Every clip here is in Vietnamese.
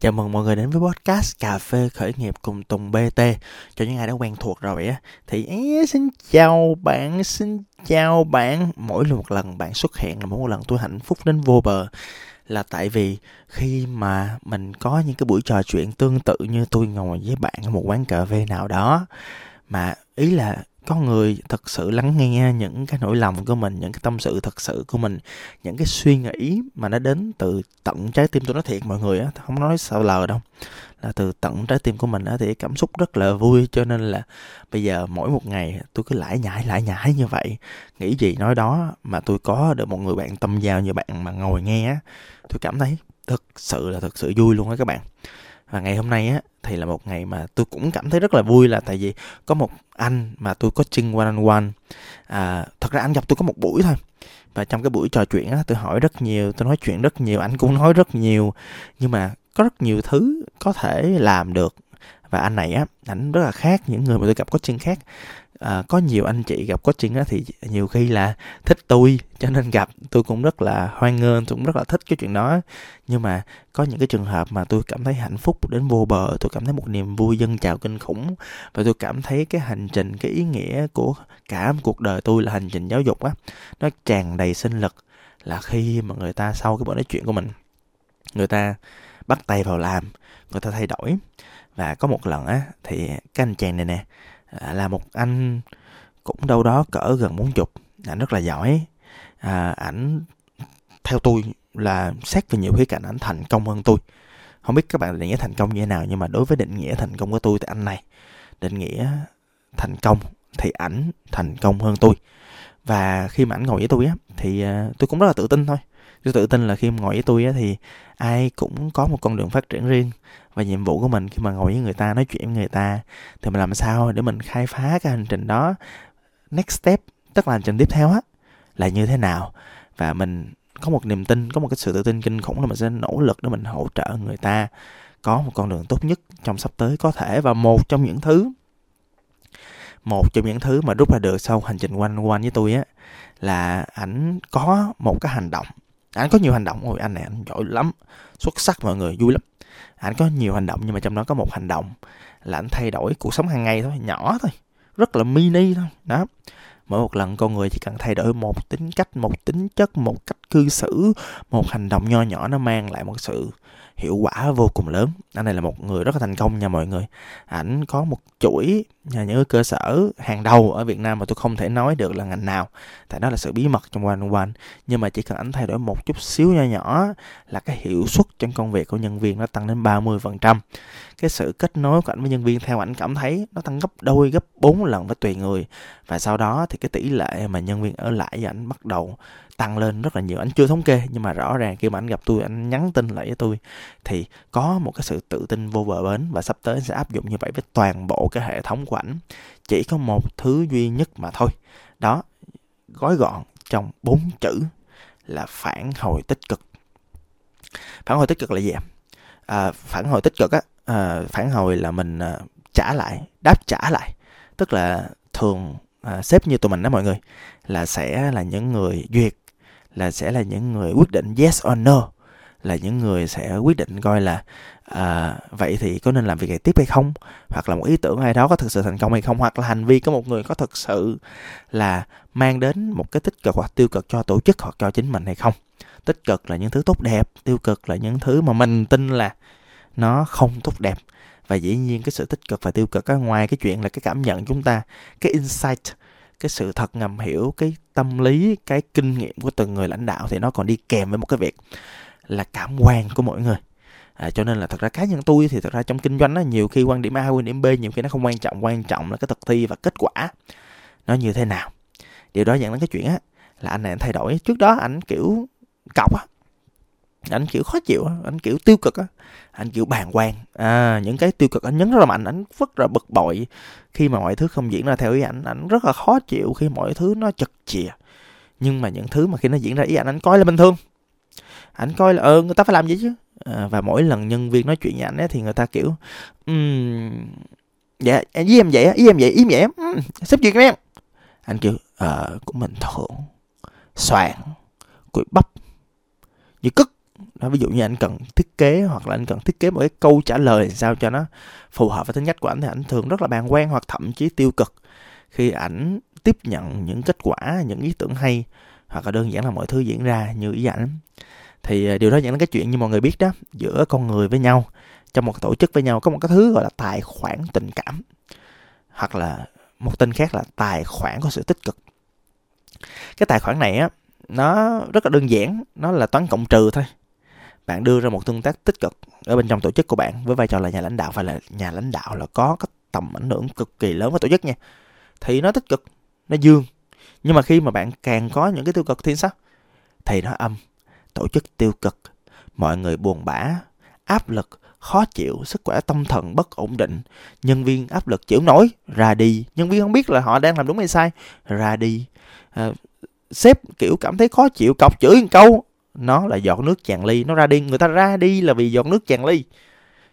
Chào mừng mọi người đến với podcast Cà phê khởi nghiệp cùng Tùng BT Cho những ai đã quen thuộc rồi á Thì é, xin chào bạn, xin chào bạn. Mỗi một lần bạn xuất hiện là mỗi một lần tôi hạnh phúc đến vô bờ. Là tại vì khi mà mình có những cái buổi trò chuyện tương tự như tôi ngồi với bạn ở một quán cà phê nào đó Mà ý là có người thật sự lắng nghe những cái nỗi lòng của mình, những cái tâm sự thật sự của mình, những cái suy nghĩ mà nó đến từ tận trái tim tôi nói thiệt mọi người á, không nói sao lờ đâu. Là từ tận trái tim của mình á, thì cảm xúc rất là vui, cho nên là bây giờ mỗi một ngày tôi cứ lải nhải lải nhải như vậy. Nghĩ gì nói đó mà tôi có được một người bạn tâm giao như bạn mà ngồi nghe á tôi cảm thấy thực sự là thực sự vui luôn á các bạn và ngày hôm nay á thì là một ngày mà tôi cũng cảm thấy rất là vui là tại vì có một anh mà tôi có coaching one on one. À, thật ra anh gặp tôi có một buổi thôi. Và trong cái buổi trò chuyện á tôi hỏi rất nhiều tôi nói chuyện rất nhiều anh cũng nói rất nhiều. Nhưng mà có rất nhiều thứ có thể làm được. Và anh này á ảnh rất là khác những người mà tôi gặp coaching khác à, có nhiều anh chị gặp coaching á thì nhiều khi là thích tôi cho nên gặp. Tôi cũng rất là hoan nghênh tôi cũng rất là thích cái chuyện đó. Nhưng mà có những cái trường hợp mà tôi cảm thấy hạnh phúc đến vô bờ tôi cảm thấy một niềm vui dân chào kinh khủng và tôi cảm thấy cái hành trình cái ý nghĩa của cả cuộc đời tôi là hành trình giáo dục á nó tràn đầy sinh lực là khi mà người ta sau cái buổi nói chuyện của mình người ta bắt tay vào làm người ta thay đổi. Và có một lần á thì cái anh chàng này nè à, là một anh cũng đâu đó cỡ gần bốn chục ảnh rất là giỏi. À, ảnh theo tôi là xét về nhiều khía cạnh ảnh thành công hơn tôi. Không biết các bạn định nghĩa thành công như thế nào nhưng mà đối với định nghĩa thành công của tôi thì anh này định nghĩa thành công thì ảnh thành công hơn tôi. Và khi mà ảnh ngồi với tôi á thì à, tôi cũng rất là tự tin thôi. Tôi tự tin là khi mà ngồi với tôi á thì ai cũng có một con đường phát triển riêng và nhiệm vụ của mình khi mà ngồi với người ta, nói chuyện với người ta, thì mình làm sao để mình khai phá cái hành trình đó? Next step, tức là hành trình tiếp theo á, là như thế nào? Và mình có một niềm tin, có một cái sự tự tin kinh khủng là mình sẽ nỗ lực để mình hỗ trợ người ta có một con đường tốt nhất trong sắp tới có thể. Và một trong những thứ, một trong những thứ mà rút ra được sau hành trình quanh quanh với tôi á, là ảnh có một cái hành động. Ảnh có nhiều hành động. Ôi, anh này anh giỏi lắm. Xuất sắc mọi người, vui lắm anh có nhiều hành động nhưng mà trong đó có một hành động là anh thay đổi cuộc sống hàng ngày thôi, nhỏ thôi, rất là mini thôi. Đó. Mỗi một lần con người chỉ cần thay đổi một tính cách, một tính chất, một cách cư xử, một hành động nho nhỏ nó mang lại một sự hiệu quả vô cùng lớn. Anh này là một người rất là thành công nha mọi người. Ảnh có một chuỗi à, những cơ sở hàng đầu ở Việt Nam mà tôi không thể nói được là ngành nào. Tại đó là sự bí mật trong one one. Nhưng mà chỉ cần ảnh thay đổi một chút xíu nho nhỏ là cái hiệu suất trong công việc của nhân viên nó tăng đến 30% cái sự kết nối của ảnh với nhân viên theo ảnh cảm thấy nó tăng gấp đôi, gấp bốn lần với tùy người. Và sau đó thì cái tỷ lệ mà nhân viên ở lại với ảnh bắt đầu tăng lên rất là nhiều. Anh chưa thống kê nhưng mà rõ ràng khi mà anh gặp tôi anh nhắn tin lại với tôi thì có một cái sự tự tin vô bờ bến và sắp tới sẽ áp dụng như vậy với toàn bộ cái hệ thống của ảnh. Chỉ có một thứ duy nhất mà thôi. Đó gói gọn trong bốn chữ là phản hồi tích cực. Phản hồi tích cực là gì à, phản hồi tích cực á à, phản hồi là mình à, trả lại đáp trả lại. Tức là thường à, sếp như tụi mình đó mọi người là sẽ là những người duyệt là sẽ là những người quyết định yes or no là những người sẽ quyết định coi là à, vậy thì có nên làm việc này tiếp hay không? Hoặc là một ý tưởng ai đó có thực sự thành công hay không? Hoặc là hành vi của một người có thực sự là mang đến một cái tích cực hoặc tiêu cực cho tổ chức hoặc cho chính mình hay không? Tích cực là những thứ tốt đẹp tiêu cực là những thứ mà mình tin là nó không tốt đẹp. Và dĩ nhiên cái sự tích cực và tiêu cực ở ngoài cái chuyện là cái cảm nhận chúng ta cái insight cái sự thật ngầm hiểu cái tâm lý cái kinh nghiệm của từng người lãnh đạo thì nó còn đi kèm với một cái việc là cảm quan của mỗi người. À, cho nên là thật ra cá nhân tôi thì thật ra trong kinh doanh nó nhiều khi quan điểm A quan điểm B nhiều khi nó không quan trọng quan trọng là cái thực thi và kết quả nó như thế nào. Điều đó dẫn đến cái chuyện á là anh này anh thay đổi. Trước đó anh kiểu cọc á anh kiểu khó chịu anh kiểu tiêu cực á. Anh kiểu bàng quan à những cái tiêu cực anh nhấn rất là mạnh anh rất là bực bội khi mà mọi thứ không diễn ra theo ý anh anh rất là khó chịu khi mọi thứ nó chật chìa. Nhưng mà những thứ mà khi nó diễn ra ý anh anh coi là bình thường. Anh coi là ờ người ta phải làm gì chứ? À, và mỗi lần nhân viên nói chuyện với anh ấy thì người ta kiểu um, dạ với em vậy ý em vậy ý em vậy um, sếp chuyện em anh kiểu ờ cũng bình thường soạn cùi bắp như cức nó ví dụ như anh cần thiết kế hoặc là anh cần thiết kế một cái câu trả lời sao cho nó phù hợp với tính cách của anh thì anh thường rất là bàng quan hoặc thậm chí tiêu cực. Khi ảnh tiếp nhận những kết quả, những ý tưởng hay hoặc là đơn giản là mọi thứ diễn ra như ý ảnh, thì à, điều đó dẫn đến cái chuyện như mọi người biết đó, giữa con người với nhau, trong một tổ chức với nhau có một cái thứ gọi là tài khoản tình cảm, hoặc là một tên khác là tài khoản có sự tích cực. Cái tài khoản này á, nó rất là đơn giản, nó là toán cộng trừ thôi bạn đưa ra một tương tác tích cực ở bên trong tổ chức của bạn với vai trò là nhà lãnh đạo. Phải là nhà lãnh đạo là có cái tầm ảnh hưởng cực kỳ lớn với tổ chức nha. Thì nó tích cực nó dương. Nhưng mà khi mà bạn càng có những cái tiêu cực thì sao? Thì nó âm. Tổ chức tiêu cực. Mọi người buồn bã áp lực khó chịu sức khỏe tâm thần bất ổn định. Nhân viên áp lực chịu nổi ra đi. Nhân viên không biết là họ đang làm đúng hay sai ra đi. À, sếp kiểu cảm thấy khó chịu cọc chửi một câu nó là giọt nước tràn ly nó ra đi. Người ta ra đi là vì giọt nước tràn ly.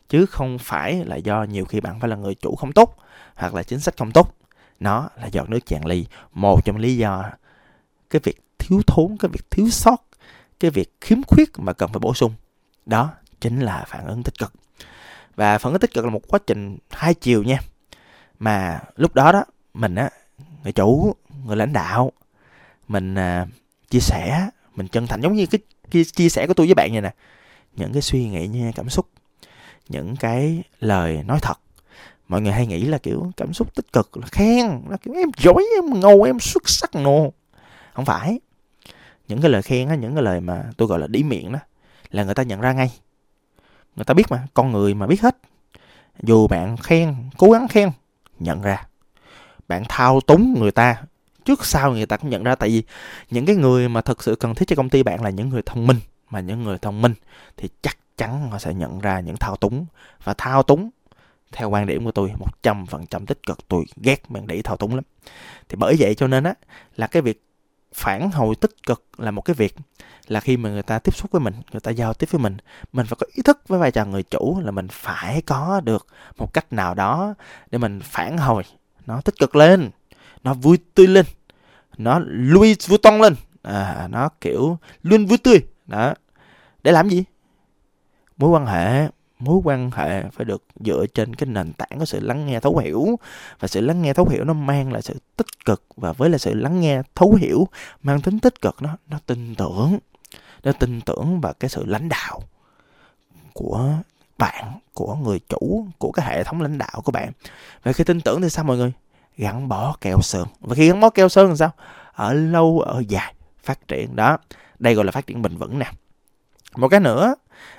Chứ không phải là do nhiều khi bạn phải là người chủ không tốt hoặc là chính sách không tốt. Nó là giọt nước tràn ly. Một trong lý do cái việc thiếu thốn cái việc thiếu sót cái việc khiếm khuyết mà cần phải bổ sung đó chính là phản ứng tích cực. Và phản ứng tích cực là một quá trình hai chiều nha. Mà lúc đó đó mình á người chủ người lãnh đạo mình à, chia sẻ mình chân thành giống như cái, chia, chia sẻ của tôi với bạn vậy nè. Những cái suy nghĩ nha cảm xúc. Những cái lời nói thật. Mọi người hay nghĩ là kiểu cảm xúc tích cực là khen là kiểu em giỏi em ngầu em xuất sắc nô không phải. Những cái lời khen á những cái lời mà tôi gọi là đĩ miệng đó là người ta nhận ra ngay. Người ta biết mà con người mà biết hết. Dù bạn khen cố gắng khen nhận ra. Bạn thao túng người ta trước sau người ta cũng nhận ra. Tại vì những cái người mà thực sự cần thiết cho công ty bạn là những người thông minh. Mà những người thông minh thì chắc chắn họ sẽ nhận ra những thao túng. Và thao túng, theo quan điểm của tôi, một trăm phần trăm tích cực. Tôi ghét bạn đẩy thao túng lắm. Thì bởi vậy cho nên á, là cái việc phản hồi tích cực là một cái việc là khi mà người ta tiếp xúc với mình, người ta giao tiếp với mình mình phải có ý thức với vai trò người chủ là mình phải có được một cách nào đó để mình phản hồi nó tích cực lên nó vui tươi lên. Nó Louis Vuitton lên. À, nó kiểu luôn vui tươi. Đó. Để làm gì? Mối quan hệ mối quan hệ phải được dựa trên cái nền tảng của sự lắng nghe thấu hiểu. Và sự lắng nghe thấu hiểu nó mang lại sự tích cực và với là sự lắng nghe thấu hiểu mang tính tích cực nó nó tin tưởng. Nó tin tưởng vào cái sự lãnh đạo của bạn của người chủ của cái hệ thống lãnh đạo của bạn. Và khi tin tưởng thì sao mọi người? Gắn bó keo sơn. Và khi gắn bó keo sơn làm sao? Ở lâu, ở dài, phát triển. Đó, đây gọi là phát triển bền vững nè. Một cái nữa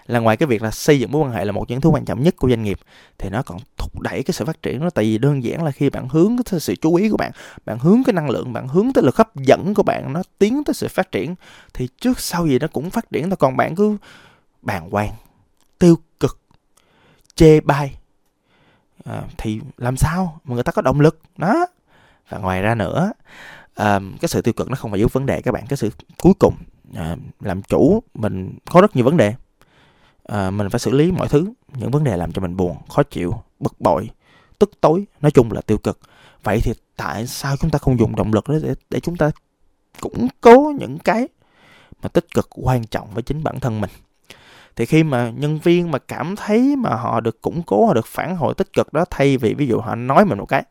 là ngoài cái việc là xây dựng mối quan hệ là một những thứ quan trọng nhất của doanh nghiệp, thì nó còn thúc đẩy cái sự phát triển nó tại vì đơn giản là khi bạn hướng tới sự chú ý của bạn bạn hướng cái năng lượng, bạn hướng tới lực hấp dẫn của bạn, nó tiến tới sự phát triển, thì trước sau gì nó cũng phát triển thôi. Còn bạn cứ bàng quan, tiêu cực, chê bai à, thì làm sao? Mà người ta có động lực. Đó. Và ngoài ra nữa à, cái sự tiêu cực nó không phải giúp vấn đề các bạn. Cái sự cuối cùng à, làm chủ mình có rất nhiều vấn đề. À, mình phải xử lý mọi thứ. Những vấn đề làm cho mình buồn khó chịu bực bội tức tối. Nói chung là tiêu cực. Vậy thì tại sao chúng ta không dùng động lực đó để, để chúng ta củng cố những cái mà tích cực quan trọng với chính bản thân mình? Thì khi mà nhân viên mà cảm thấy mà họ được củng cố, họ được phản hồi tích cực đó, thay vì ví dụ họ nói mình một cái,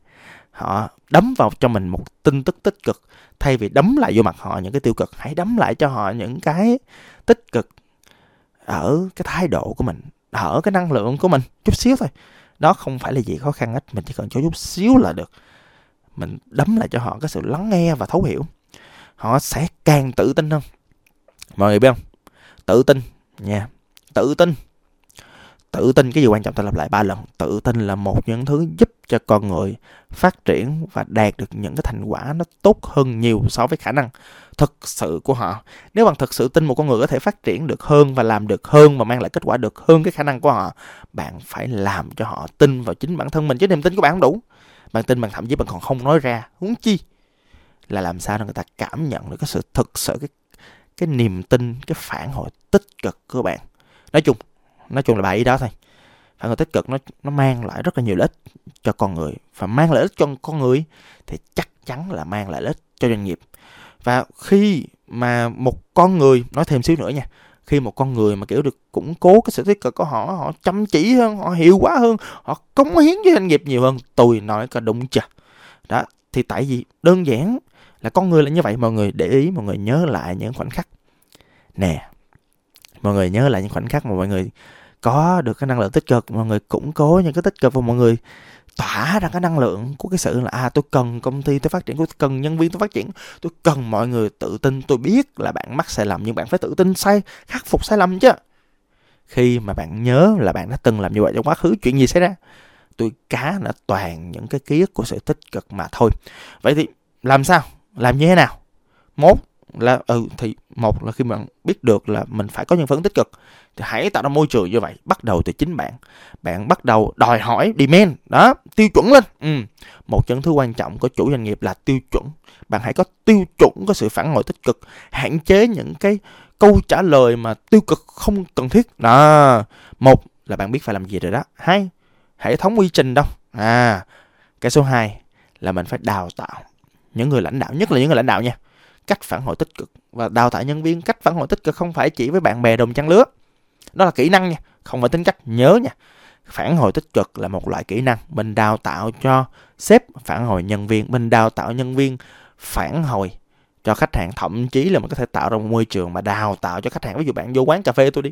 họ đấm vào cho mình một tin tức tích cực, thay vì đấm lại vô mặt họ những cái tiêu cực, hãy đấm lại cho họ những cái tích cực ở cái thái độ của mình, ở cái năng lượng của mình chút xíu thôi. Đó không phải là gì khó khăn hết, mình chỉ cần cho chút xíu là được. Mình đấm lại cho họ cái sự lắng nghe và thấu hiểu. Họ sẽ càng tự tin hơn. Mọi người biết không? Tự tin nha tự tin. Tự tin, cái gì quan trọng? Tôi lặp lại ba lần. Tự tin là một những thứ giúp cho con người phát triển và đạt được những cái thành quả nó tốt hơn nhiều so với khả năng thực sự của họ. Nếu bạn thực sự tin một con người có thể phát triển được hơn và làm được hơn và mang lại kết quả được hơn cái khả năng của họ, bạn phải làm cho họ tin vào chính bản thân mình, chứ niềm tin của bạn không đủ. Bạn tin bạn thậm chí bạn còn không nói ra. Huống chi là làm sao để người ta cảm nhận được cái sự thực sự, cái cái niềm tin, cái phản hồi tích cực của bạn nói chung nói chung là bài ý đó thôi. Phản hồi tích cực nó nó mang lại rất là nhiều lợi ích cho con người. Và mang lợi ích cho con người thì chắc chắn là mang lại lợi ích cho doanh nghiệp. Và khi mà một con người, nói thêm xíu nữa nha, khi một con người mà kiểu được củng cố cái sự tích cực của họ họ chăm chỉ hơn, họ hiệu quả hơn, họ cống hiến cho doanh nghiệp nhiều hơn, tôi nói có đúng chưa? Đó, thì tại vì đơn giản là con người là như vậy, mọi người để ý, mọi người nhớ lại những khoảnh khắc. Nè mọi người nhớ lại những khoảnh khắc mà mọi người có được cái năng lượng tích cực, mọi người củng cố những cái tích cực và mọi người tỏa ra cái năng lượng của cái sự là à tôi cần công ty tôi phát triển, tôi cần nhân viên tôi phát triển, tôi cần mọi người tự tin. Tôi biết là bạn mắc sai lầm, nhưng bạn phải tự tin sai, khắc phục sai lầm chứ. Khi mà bạn nhớ là bạn đã từng làm như vậy trong quá khứ, chuyện gì xảy ra? Tôi cá là toàn những cái ký ức của sự tích cực mà thôi. Vậy thì làm sao? Làm như thế nào? Một là ừ thì một là khi bạn biết được là mình phải có nhân phân tích cực, thì hãy tạo ra môi trường như vậy, bắt đầu từ chính bạn. Bạn bắt đầu đòi hỏi, demand, đó, tiêu chuẩn lên. Ừ. một chân thứ quan trọng của chủ doanh nghiệp là tiêu chuẩn. Bạn hãy có tiêu chuẩn, có sự phản hồi tích cực, hạn chế những cái câu trả lời mà tiêu cực không cần thiết. Đó. Một là bạn biết phải làm gì rồi đó. Hai, hệ thống quy trình đâu. À cái số 2 là mình phải đào tạo những người lãnh đạo, nhất là những người lãnh đạo nha cách phản hồi tích cực. Và đào tạo nhân viên cách phản hồi tích cực không phải chỉ với bạn bè đồng trang lứa. Đó là kỹ năng nha, không phải tính cách. Nhớ nha, phản hồi tích cực là một loại kỹ năng mình đào tạo cho sếp phản hồi nhân viên, mình đào tạo nhân viên phản hồi cho khách hàng thậm chí là mình có thể tạo ra một môi trường mà đào tạo cho khách hàng. Ví dụ bạn vô quán cà phê tôi đi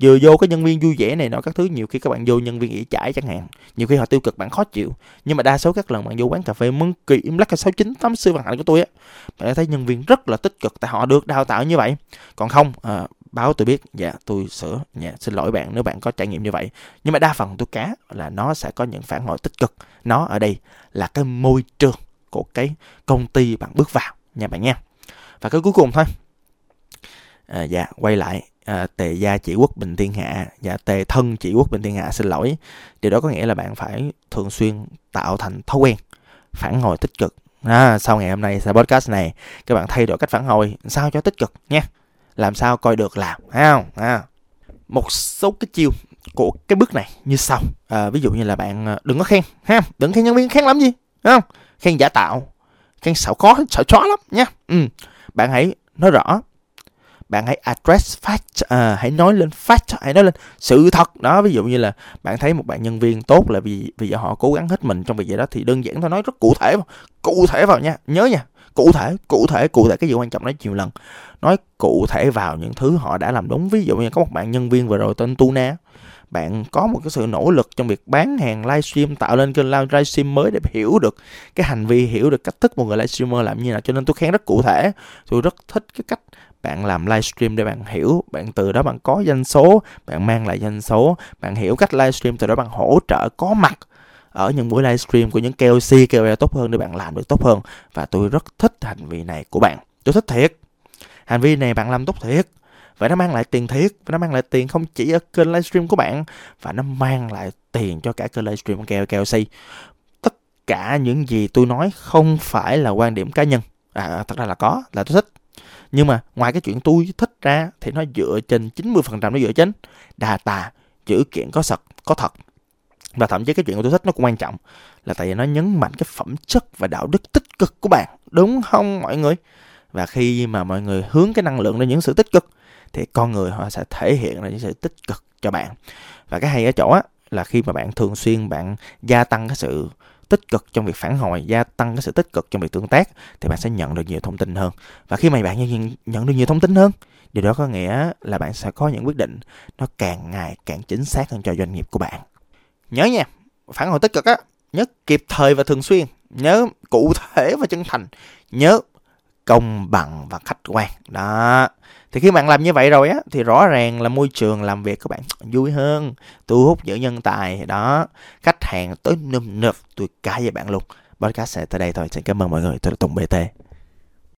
vừa vô cái nhân viên vui vẻ này nọ các thứ nhiều khi các bạn vô nhân viên ỉ chải chẳng hạn nhiều khi họ tiêu cực bạn khó chịu. Nhưng mà đa số các lần bạn vô quán cà phê mân kỳ im lắc sáu chín tám sư vận hạnh của tôi á bạn thấy nhân viên rất là tích cực tại họ được đào tạo như vậy. Còn không à, báo tôi biết dạ tôi sửa dạ xin lỗi bạn nếu bạn có trải nghiệm như vậy. Nhưng mà đa phần tôi cá là nó sẽ có những phản hồi tích cực. Nó ở đây là cái môi trường của cái công ty bạn bước vào nha bạn nha và cái cuối cùng thôi. À, dạ quay lại à, tề gia chỉ quốc bình thiên hạ. Dạ tề thân chỉ quốc bình thiên hạ xin lỗi. Điều đó có nghĩa là bạn phải thường xuyên tạo thành thói quen phản hồi tích cực. À, sau ngày hôm nay sau podcast này các bạn thay đổi cách phản hồi sao cho tích cực nha. Làm sao coi được làm thấy không? À. một số cái chiêu của cái bước này như sau. À, ví dụ như là bạn à, đừng có khen ha đừng khen nhân viên khen lắm gì không? Khen giả tạo khen xạo khó xạo chó lắm nha. Ừ bạn hãy nói rõ. Bạn hãy address fact à, hãy nói lên fact hãy nói lên sự thật. Đó ví dụ như là bạn thấy một bạn nhân viên tốt là vì vì họ cố gắng hết mình trong việc gì đó thì đơn giản thôi nói rất cụ thể vào cụ thể vào nha. Nhớ nha cụ thể cụ thể cụ thể. Cái gì quan trọng nói nhiều lần. Nói cụ thể vào những thứ họ đã làm đúng. Ví dụ như có một bạn nhân viên vừa rồi tên Tuna bạn có một cái sự nỗ lực trong việc bán hàng livestream, tạo lên kênh livestream mới để hiểu được cái hành vi, hiểu được cách thức một người livestreamer làm như nào. Cho nên tôi khen rất cụ thể. Tôi rất thích cái cách bạn làm livestream để bạn hiểu. Bạn từ đó bạn có doanh số, bạn mang lại doanh số, bạn hiểu cách livestream, từ đó bạn hỗ trợ, có mặt ở những buổi livestream của những KOC KOL tốt hơn để bạn làm được tốt hơn. Và tôi rất thích hành vi này của bạn. Tôi thích thiệt. Hành vi này bạn làm tốt thiệt và nó mang lại tiền thiệt, và nó mang lại tiền không chỉ ở kênh livestream của bạn, và nó mang lại tiền cho cả kênh livestream của KLC tất cả những gì tôi nói không phải là quan điểm cá nhân. À thật ra là có, là tôi thích. Nhưng mà ngoài cái chuyện tôi thích ra thì nó dựa trên 90% nó dựa trên data, chữ kiện có thật có thật. Và thậm chí cái chuyện của tôi thích nó cũng quan trọng, là tại vì nó nhấn mạnh cái phẩm chất và đạo đức tích cực của bạn, đúng không mọi người? Và khi mà mọi người hướng cái năng lượng lên những sự tích cực thì con người họ sẽ thể hiện ra những sự tích cực cho bạn. Và cái hay ở chỗ á là khi mà bạn thường xuyên bạn gia tăng cái sự tích cực trong việc phản hồi gia tăng cái sự tích cực trong việc tương tác thì bạn sẽ nhận được nhiều thông tin hơn. Và khi mà bạn nhận, nhận được nhiều thông tin hơn điều đó có nghĩa là bạn sẽ có những quyết định nó càng ngày càng chính xác hơn cho doanh nghiệp của bạn. Nhớ nha phản hồi tích cực á nhớ kịp thời và thường xuyên nhớ cụ thể và chân thành nhớ công bằng và khách quan. Đó. Thì khi bạn làm như vậy rồi á, thì rõ ràng là môi trường làm việc các bạn vui hơn, thu hút những nhân tài. Đó. Khách hàng tới nâm nượp tôi cả với bạn luôn. Podcast sẽ tới đây thôi. Xin cảm ơn mọi người. Tôi là tùng bt